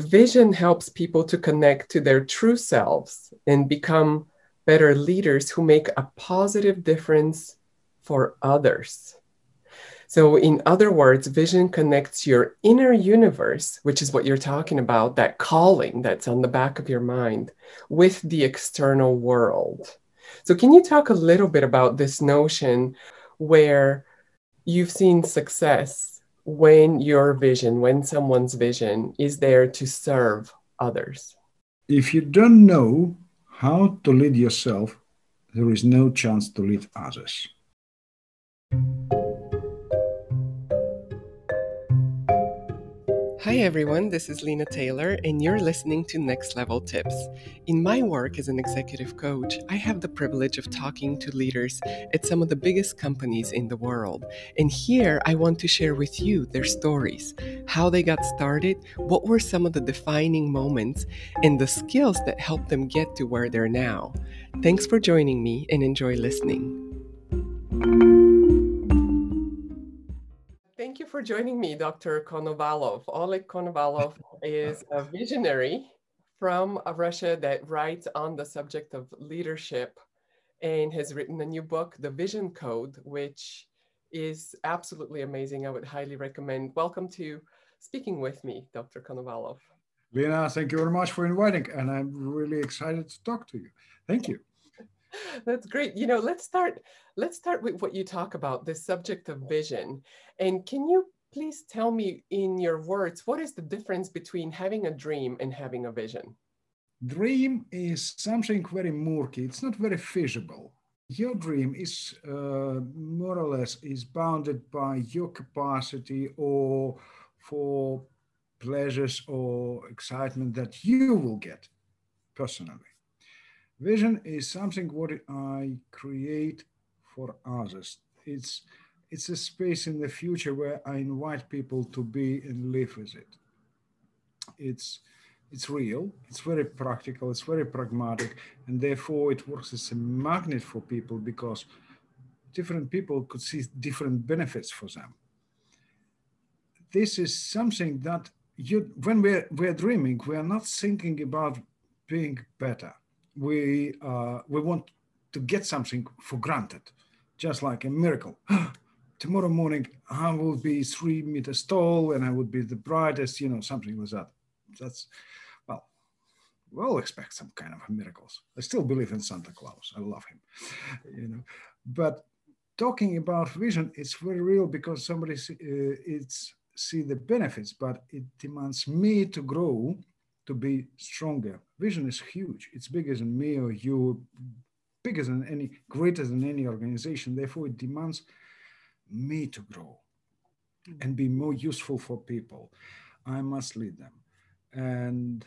Vision helps people to connect to their true selves and become better leaders who make a positive difference for others. So, in other words, vision connects your inner universe, which is what you're talking about, that calling that's on the back of your mind, with the external world. So, can you talk a little bit about this notion where you've seen success when your vision, when someone's vision is there to serve others? If you don't know how to lead yourself, there is no chance to lead others. Hi everyone, this is Lena Taylor, and you're listening to Next Level Tips. In my work as an executive coach, I have the privilege of talking to leaders at some of the biggest companies in the world. And here I want to share with you their stories, how they got started, what were some of the defining moments, and the skills that helped them get to where they're now. Thanks for joining me and enjoy listening. Thank you for joining me, Dr. Konovalov. Oleg Konovalov is a visionary from Russia that writes on the subject of leadership and has written a new book, The Vision Code, which is absolutely amazing. I would highly recommend. Welcome to speaking with me, Dr. Konovalov. Lena, thank you very much for inviting, and I'm really excited to talk to you. Thank you. That's great. You know, let's start let's start with what you talk about, the subject of vision. And can you please tell me in your words what is the difference between having a dream and having a vision? Dream is something very murky. It's not very feasible. Your dream is uh, more or less is bounded by your capacity or for pleasures or excitement that you will get personally. Vision is something what I create for others. It's it's a space in the future where I invite people to be and live with it. It's it's real, it's very practical, it's very pragmatic, and therefore it works as a magnet for people because different people could see different benefits for them. This is something that you when we're we're dreaming, we are not thinking about being better we uh, we want to get something for granted, just like a miracle. Tomorrow morning I will be three meters tall and I would be the brightest, you know, something like that. That's well, we all expect some kind of miracles. I still believe in Santa Claus. I love him, you know. But talking about vision, it's very real because somebody uh, it's see the benefits, but it demands me to grow to be stronger. Vision is huge. It's bigger than me or you, bigger than any, greater than any organization. Therefore, it demands me to grow mm-hmm. and be more useful for people. I must lead them. And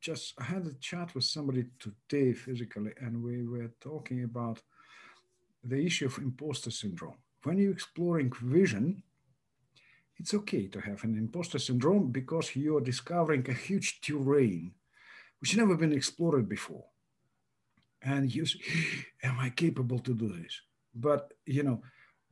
just I had a chat with somebody today physically, and we were talking about the issue of imposter syndrome. When you're exploring vision, it's okay to have an imposter syndrome because you're discovering a huge terrain which never been explored before. And you say, am I capable to do this? But you know,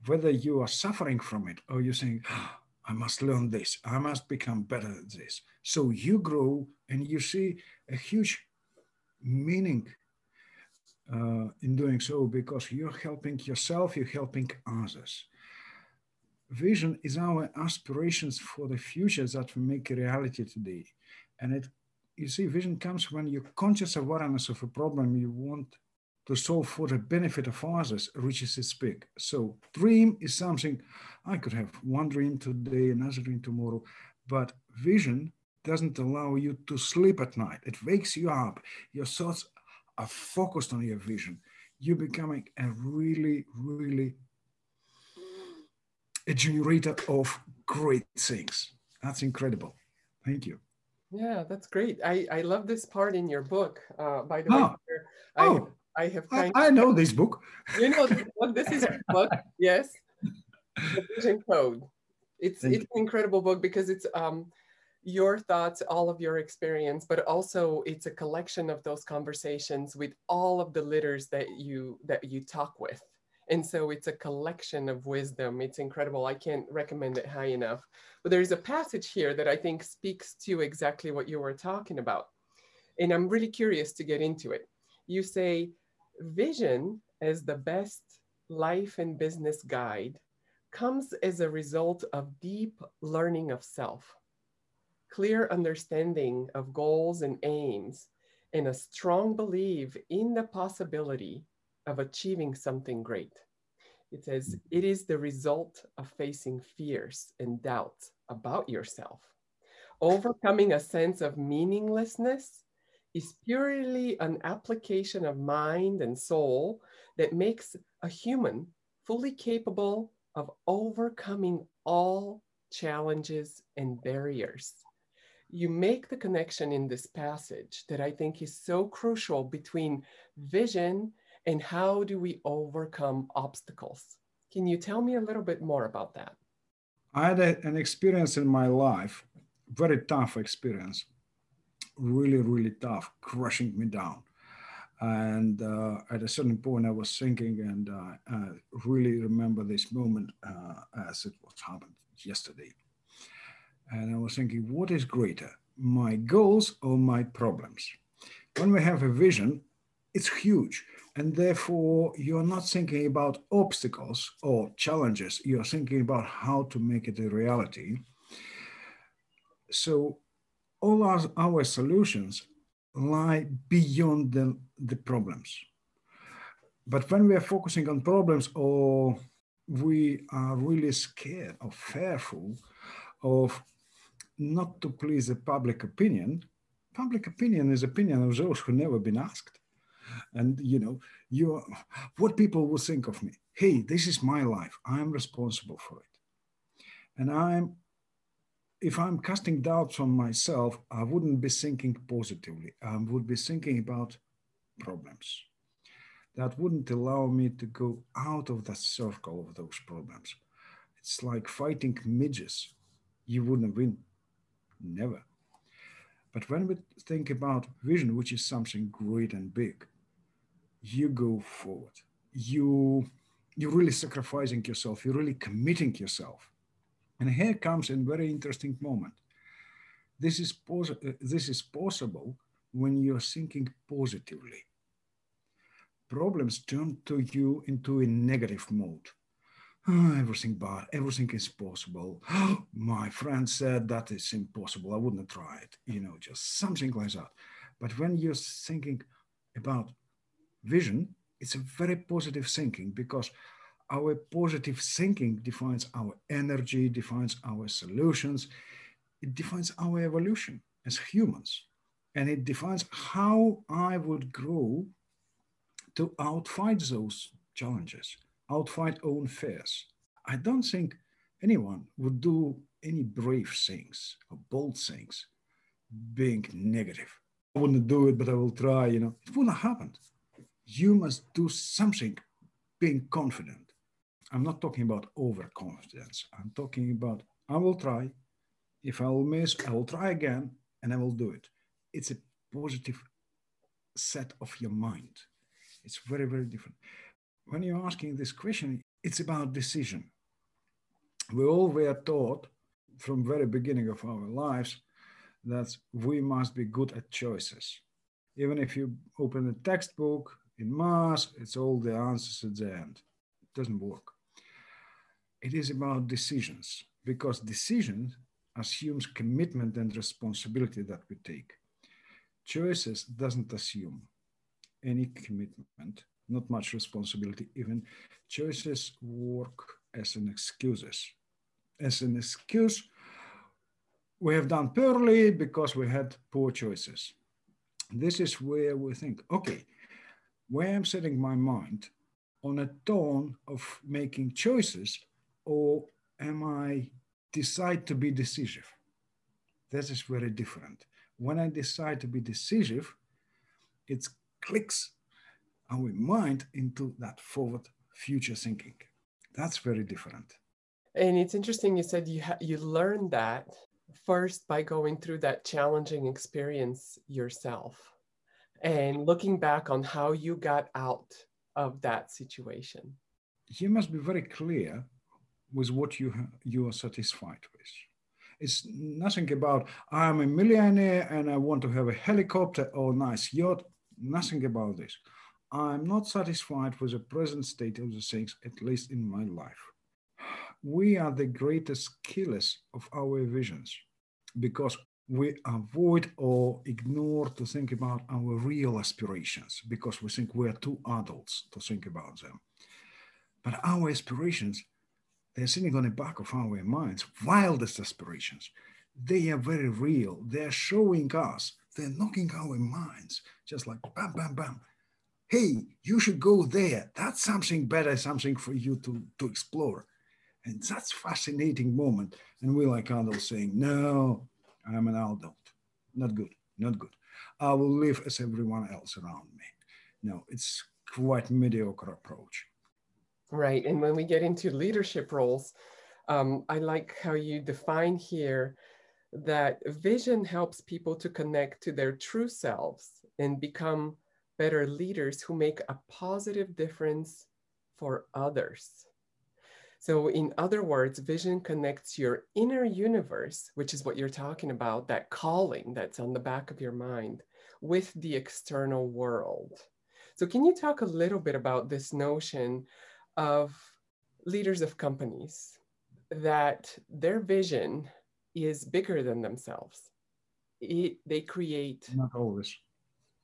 whether you are suffering from it or you're saying, oh, I must learn this, I must become better at this. So you grow and you see a huge meaning uh, in doing so because you're helping yourself, you're helping others vision is our aspirations for the future that we make reality today. And it, you see, vision comes when your conscious awareness of a problem you want to solve for the benefit of others reaches its peak. So dream is something I could have one dream today, another dream tomorrow, but vision doesn't allow you to sleep at night. It wakes you up. Your thoughts are focused on your vision. You're becoming a really, really a generator of great things. That's incredible. Thank you. Yeah, that's great. I, I love this part in your book. Uh, by the oh. way, I, oh. I have kind I, I know this book. You know this book. This is book. Yes, the Vision Code. It's Thank it's you. an incredible book because it's um your thoughts, all of your experience, but also it's a collection of those conversations with all of the leaders that you that you talk with And so it's a collection of wisdom. It's incredible. I can't recommend it high enough. But there's a passage here that I think speaks to exactly what you were talking about. And I'm really curious to get into it. You say, vision as the best life and business guide comes as a result of deep learning of self, clear understanding of goals and aims, and a strong belief in the possibility of achieving something great. It says, mm-hmm. it is the result of facing fears and doubts about yourself. Overcoming a sense of meaninglessness is purely an application of mind and soul that makes a human fully capable of overcoming all challenges and barriers. You make the connection in this passage that I think is so crucial between vision and how do we overcome obstacles. Can you tell me a little bit more about that? I had a, an experience in my life, very tough experience, really, really tough, crushing me down. And uh, at a certain point, I was thinking, and uh, I really remember this moment uh, as it was happened yesterday. And I was thinking, what is greater, my goals or my problems? When we have a vision, it's huge. And therefore, you're not thinking about obstacles or challenges, you're thinking about how to make it a reality. So, all our, our solutions lie beyond the, the problems. But when we are focusing on problems or we are really scared or fearful of not to please the public opinion, public opinion is opinion of those who never been asked. And you know, you what people will think of me. Hey, this is my life. I'm responsible for it. And I'm if I'm casting doubts on myself, I wouldn't be thinking positively. I would be thinking about problems. That wouldn't allow me to go out of the circle of those problems. It's like fighting midges. You wouldn't win. Never. But when we think about vision, which is something great and big, you go forward. You you're really sacrificing yourself. You're really committing yourself and here comes a very interesting moment. This is, pos- uh, this is possible when you're thinking positively. Problems turn to you into a negative mode. Oh, everything bad, everything is possible. my friend said that is impossible. I wouldn't try it. You know, just something like that. But when you're thinking about vision, it's a very positive thinking because our positive thinking defines our energy, defines our solutions, it defines our evolution as humans. And it defines how I would grow to outfight those challenges, outfight own fears. I don't think anyone would do any brave things or bold things being negative. I wouldn't do it, but I will try, you know. It wouldn't happen. You must do something being confident I'm not talking about overconfidence. I'm talking about I will try. If I will miss, I will try again and I will do it. It's a positive set of your mind. It's very, very different. When you're asking this question, it's about decision. We all were taught from very beginning of our lives that we must be good at choices. Even if you open a textbook in math, it's all the answers at the end. It doesn't work it is about decisions because decision assumes commitment and responsibility that we take. Choices doesn't assume any commitment, not much responsibility even. Choices work as an excuses. As an excuse, we have done poorly because we had poor choices. This is where we think, okay, where I'm setting my mind on a tone of making choices or am I decide to be decisive? That is very different. When I decide to be decisive, it clicks our mind into that forward future thinking. That's very different. And it's interesting you said you ha- you learned that first by going through that challenging experience yourself and looking back on how you got out of that situation. you must be very clear with what you, you are satisfied with. It's nothing about, I'm a millionaire and I want to have a helicopter or nice yacht. Nothing about this. I'm not satisfied with the present state of the things, at least in my life. We are the greatest killers of our visions because we avoid or ignore to think about our real aspirations because we think we're too adults to think about them. But our aspirations, they're sitting on the back of our minds, wildest aspirations. They are very real. They're showing us, they're knocking our minds, just like bam, bam, bam. Hey, you should go there. That's something better, something for you to, to explore. And that's fascinating moment. And we're like adults saying, no, I'm an adult. Not good, not good. I will live as everyone else around me. No, it's quite mediocre approach. Right. And when we get into leadership roles, um, I like how you define here that vision helps people to connect to their true selves and become better leaders who make a positive difference for others. So, in other words, vision connects your inner universe, which is what you're talking about, that calling that's on the back of your mind, with the external world. So, can you talk a little bit about this notion of leaders of companies that their vision is bigger than themselves. It, they create not always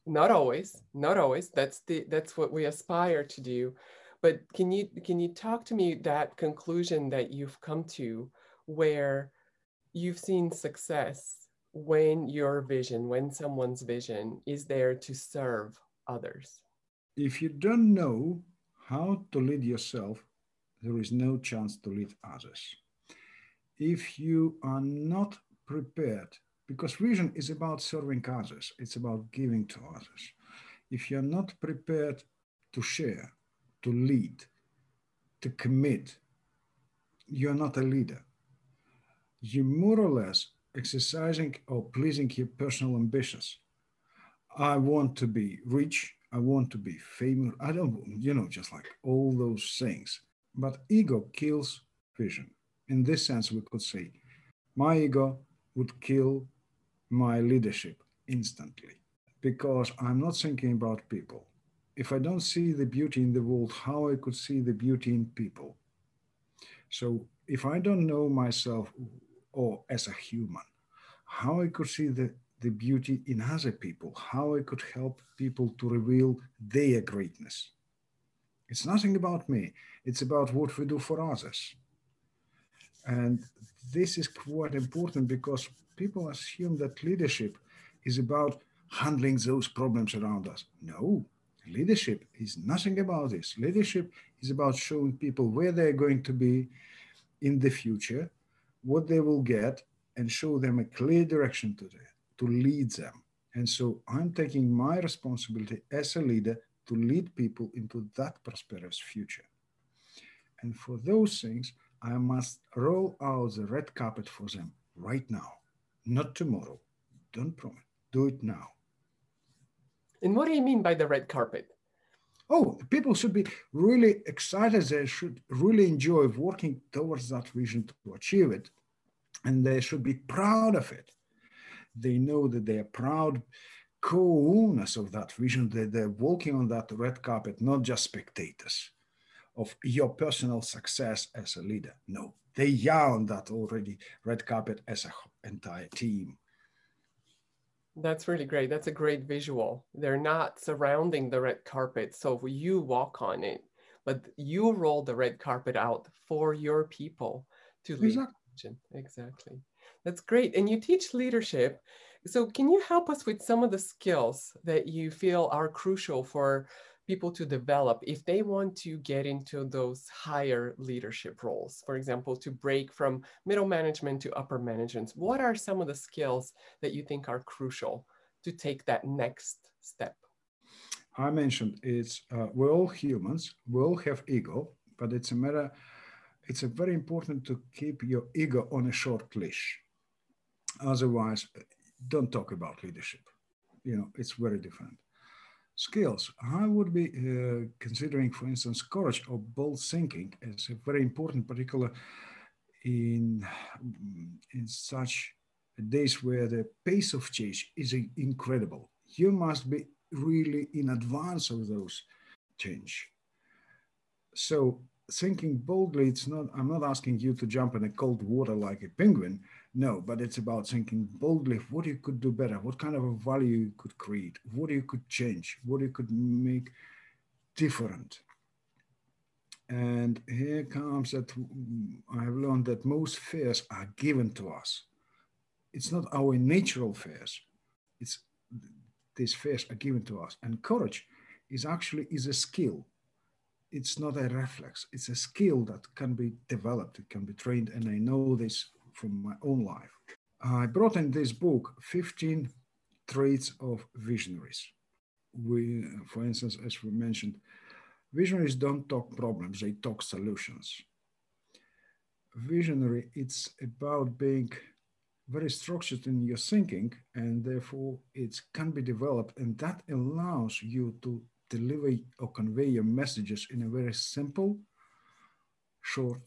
not always not always that's the that's what we aspire to do but can you can you talk to me that conclusion that you've come to where you've seen success when your vision when someone's vision is there to serve others if you don't know how to lead yourself, there is no chance to lead others. If you are not prepared, because vision is about serving others, it's about giving to others. If you're not prepared to share, to lead, to commit, you're not a leader. You're more or less exercising or pleasing your personal ambitions. I want to be rich, I want to be famous. I don't, you know, just like all those things. But ego kills vision. In this sense, we could say, my ego would kill my leadership instantly because I'm not thinking about people. If I don't see the beauty in the world, how I could see the beauty in people? So if I don't know myself or as a human, how I could see the the beauty in other people, how I could help people to reveal their greatness. It's nothing about me, it's about what we do for others. And this is quite important because people assume that leadership is about handling those problems around us. No, leadership is nothing about this. Leadership is about showing people where they're going to be in the future, what they will get, and show them a clear direction to that to lead them. And so I'm taking my responsibility as a leader to lead people into that prosperous future. And for those things, I must roll out the red carpet for them right now, not tomorrow. Don't promise. Do it now. And what do you mean by the red carpet? Oh, people should be really excited. They should really enjoy working towards that vision to achieve it. And they should be proud of it they know that they are proud co-owners of that vision, that they're walking on that red carpet, not just spectators of your personal success as a leader. No, they are on that already red carpet as an entire team. That's really great. That's a great visual. They're not surrounding the red carpet, so you walk on it, but you roll the red carpet out for your people to lead. Exactly. exactly. That's great. And you teach leadership. So, can you help us with some of the skills that you feel are crucial for people to develop if they want to get into those higher leadership roles? For example, to break from middle management to upper management. What are some of the skills that you think are crucial to take that next step? I mentioned it's uh, we're all humans, we all have ego, but it's a matter. It's a very important to keep your ego on a short leash Otherwise, don't talk about leadership. You know, it's very different. Skills. I would be uh, considering, for instance, courage or bold thinking as a very important, particular in in such days where the pace of change is incredible. You must be really in advance of those change. So thinking boldly, it's not, I'm not asking you to jump in a cold water like a penguin. No, but it's about thinking boldly what you could do better, what kind of a value you could create, what you could change, what you could make different. And here comes that I have learned that most fears are given to us. It's not our natural fears. It's these fears are given to us. And courage is actually is a skill it's not a reflex it's a skill that can be developed it can be trained and i know this from my own life. I brought in this book 15 traits of visionaries. We for instance as we mentioned visionaries don't talk problems they talk solutions. Visionary it's about being very structured in your thinking and therefore it can be developed and that allows you to deliver or convey your messages in a very simple, short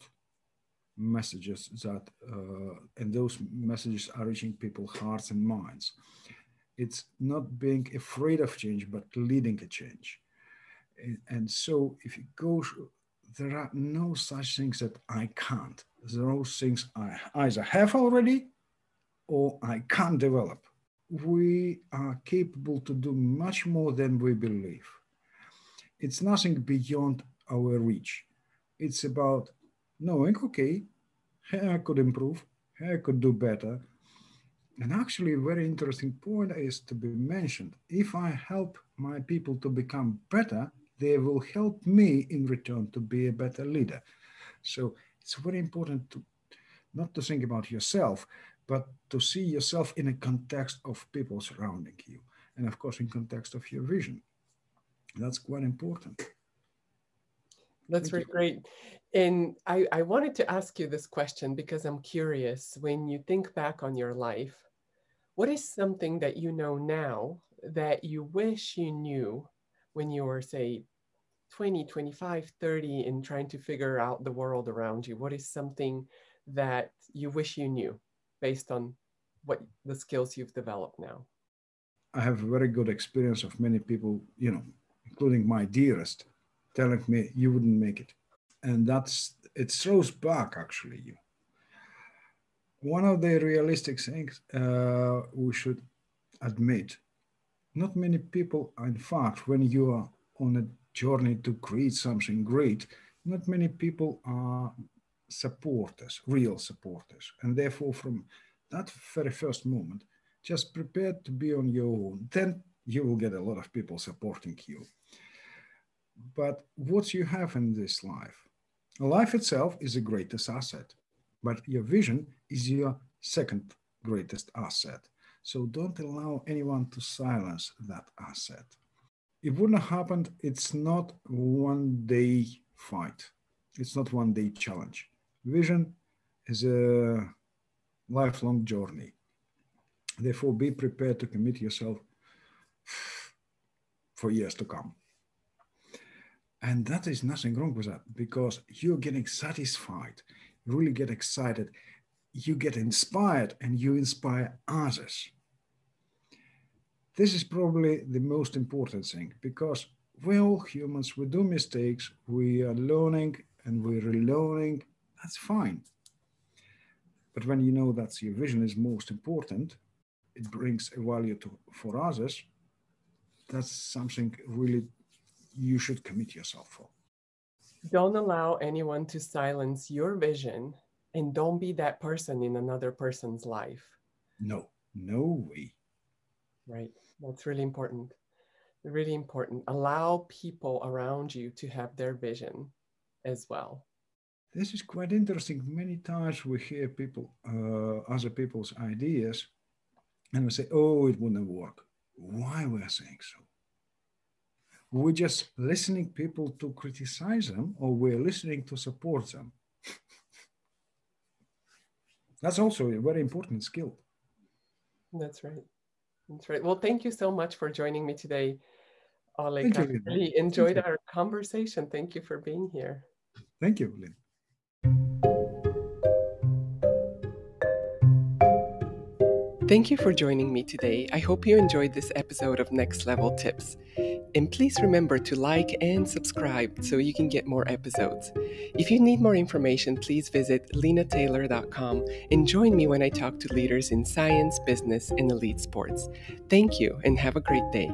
messages that, uh, and those messages are reaching people's hearts and minds. It's not being afraid of change, but leading a change. And so if you go, there are no such things that I can't. There are things I either have already or I can't develop. We are capable to do much more than we believe it's nothing beyond our reach. It's about knowing, okay, I could improve, I could do better. And actually, a very interesting point is to be mentioned. If I help my people to become better, they will help me in return to be a better leader. So it's very important to not to think about yourself, but to see yourself in a context of people surrounding you, and of course, in context of your vision. That's quite important. That's really great. And I, I wanted to ask you this question because I'm curious. When you think back on your life, what is something that you know now that you wish you knew when you were, say, 20, 25, 30, and trying to figure out the world around you? What is something that you wish you knew based on what the skills you've developed now? I have a very good experience of many people, you know, including my dearest, telling me you wouldn't make it. And that's, it throws back actually you. One of the realistic things uh, we should admit, not many people, in fact, when you are on a journey to create something great, not many people are supporters, real supporters. And therefore, from that very first moment, just prepare to be on your own. Then you will get a lot of people supporting you. But what you have in this life, life itself is the greatest asset, but your vision is your second greatest asset. So don't allow anyone to silence that asset. It wouldn't have happened. It's not one day fight. It's not one day challenge. Vision is a lifelong journey. Therefore, be prepared to commit yourself for years to come. And that is nothing wrong with that because you're getting satisfied, you really get excited, you get inspired, and you inspire others. This is probably the most important thing because we're all humans, we do mistakes, we are learning and we're relearning. That's fine. But when you know that your vision is most important, it brings a value to, for others, that's something really you should commit yourself for. Don't allow anyone to silence your vision and don't be that person in another person's life. No, no way. Right. That's really important. Really important. Allow people around you to have their vision as well. This is quite interesting. Many times we hear people, uh, other people's ideas, and we say, oh, it wouldn't work. Why we're saying so? We're just listening people to criticize them, or we're listening to support them. That's also a very important skill. That's right. That's right. Well, thank you so much for joining me today Oleg, I really enjoyed our conversation. Thank you for being here. Thank you, Lynn. Thank you for joining me today. I hope you enjoyed this episode of Next Level Tips. And please remember to like and subscribe so you can get more episodes. If you need more information, please visit linataylor.com and join me when I talk to leaders in science, business, and elite sports. Thank you and have a great day.